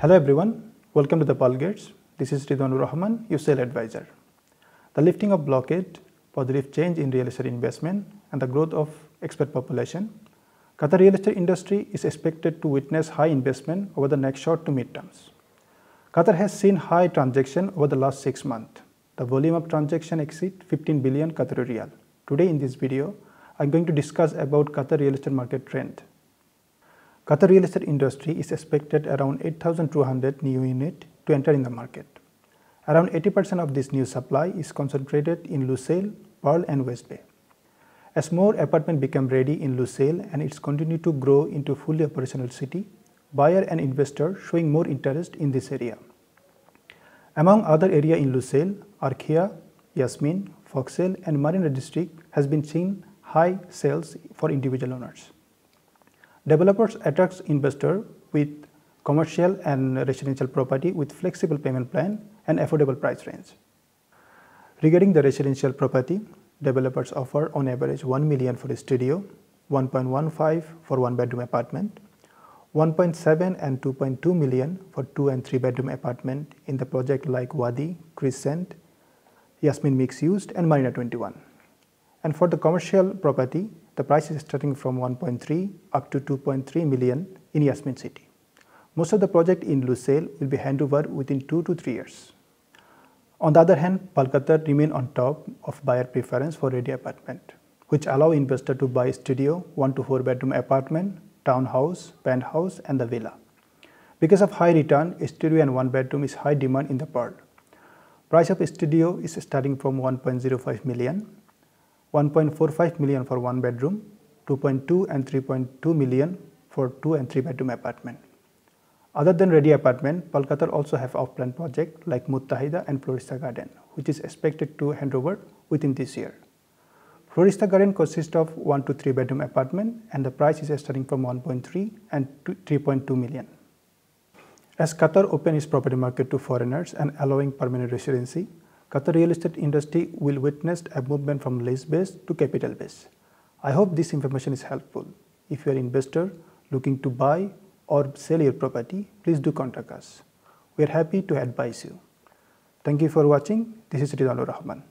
Hello everyone, welcome to the Pearl Gates. This is Ridwanur Rahman, sale advisor. The lifting of blockade, positive change in real estate investment and the growth of expert population, Qatar real estate industry is expected to witness high investment over the next short to mid terms. Qatar has seen high transaction over the last six months. The volume of transaction exceed 15 billion Qatari riyal. Today in this video, I'm going to discuss about Qatar real estate market trend. Qatar real estate industry is expected around 8,200 new unit to enter in the market. Around 80% of this new supply is concentrated in Lusail, Pearl and West Bay. As more apartments become ready in Lusail and it's continue to grow into fully operational city, buyer and investor showing more interest in this area. Among other area in Lusail, Arkea, Yasmin, Fox Hills and Marina district has been seen high sales for individual owners. Developers attracts investor with commercial and residential property with flexible payment plan and affordable price range. Regarding the residential property, developers offer on average 1 million for a studio, 1.15 for one bedroom apartment, 1.7 and 2.2 million for two and three bedroom apartment in the project like Wadi, Crescent, Yasmin Mix Used and Marina 21. And for the commercial property, the price is starting from 1.3 up to 2.3 million in Yasmin City. Most of the project in Lusail will be handover within 2 to 3 years. On the other hand, Pearl Qatar remain on top of buyer preference for ready apartment, which allow investor to buy studio, 1 to 4 bedroom apartment, townhouse, penthouse and the villa. Because of high return, studio and 1 bedroom is high demand in the Pearl. Price of studio is starting from 1.05 million 1.45 million for one bedroom, 2.2 and 3.2 million for two and three bedroom apartment. Other than ready apartment, Pearl Qatar also have off-plan project like Muttahida and Floresta Garden, which is expected to hand over within this year. Floresta Garden consists of 1 to 3 bedroom apartment and the price is starting from 1.3 and 3.2 million. As Qatar open its property market to foreigners and allowing permanent residency, Qatar real estate industry will witness a movement from lease base to capital base. I hope this information is helpful. If you are investor looking to buy or sell your property, please do contact us. We are happy to advise you. Thank you for watching. This is Ridwanur Rahman.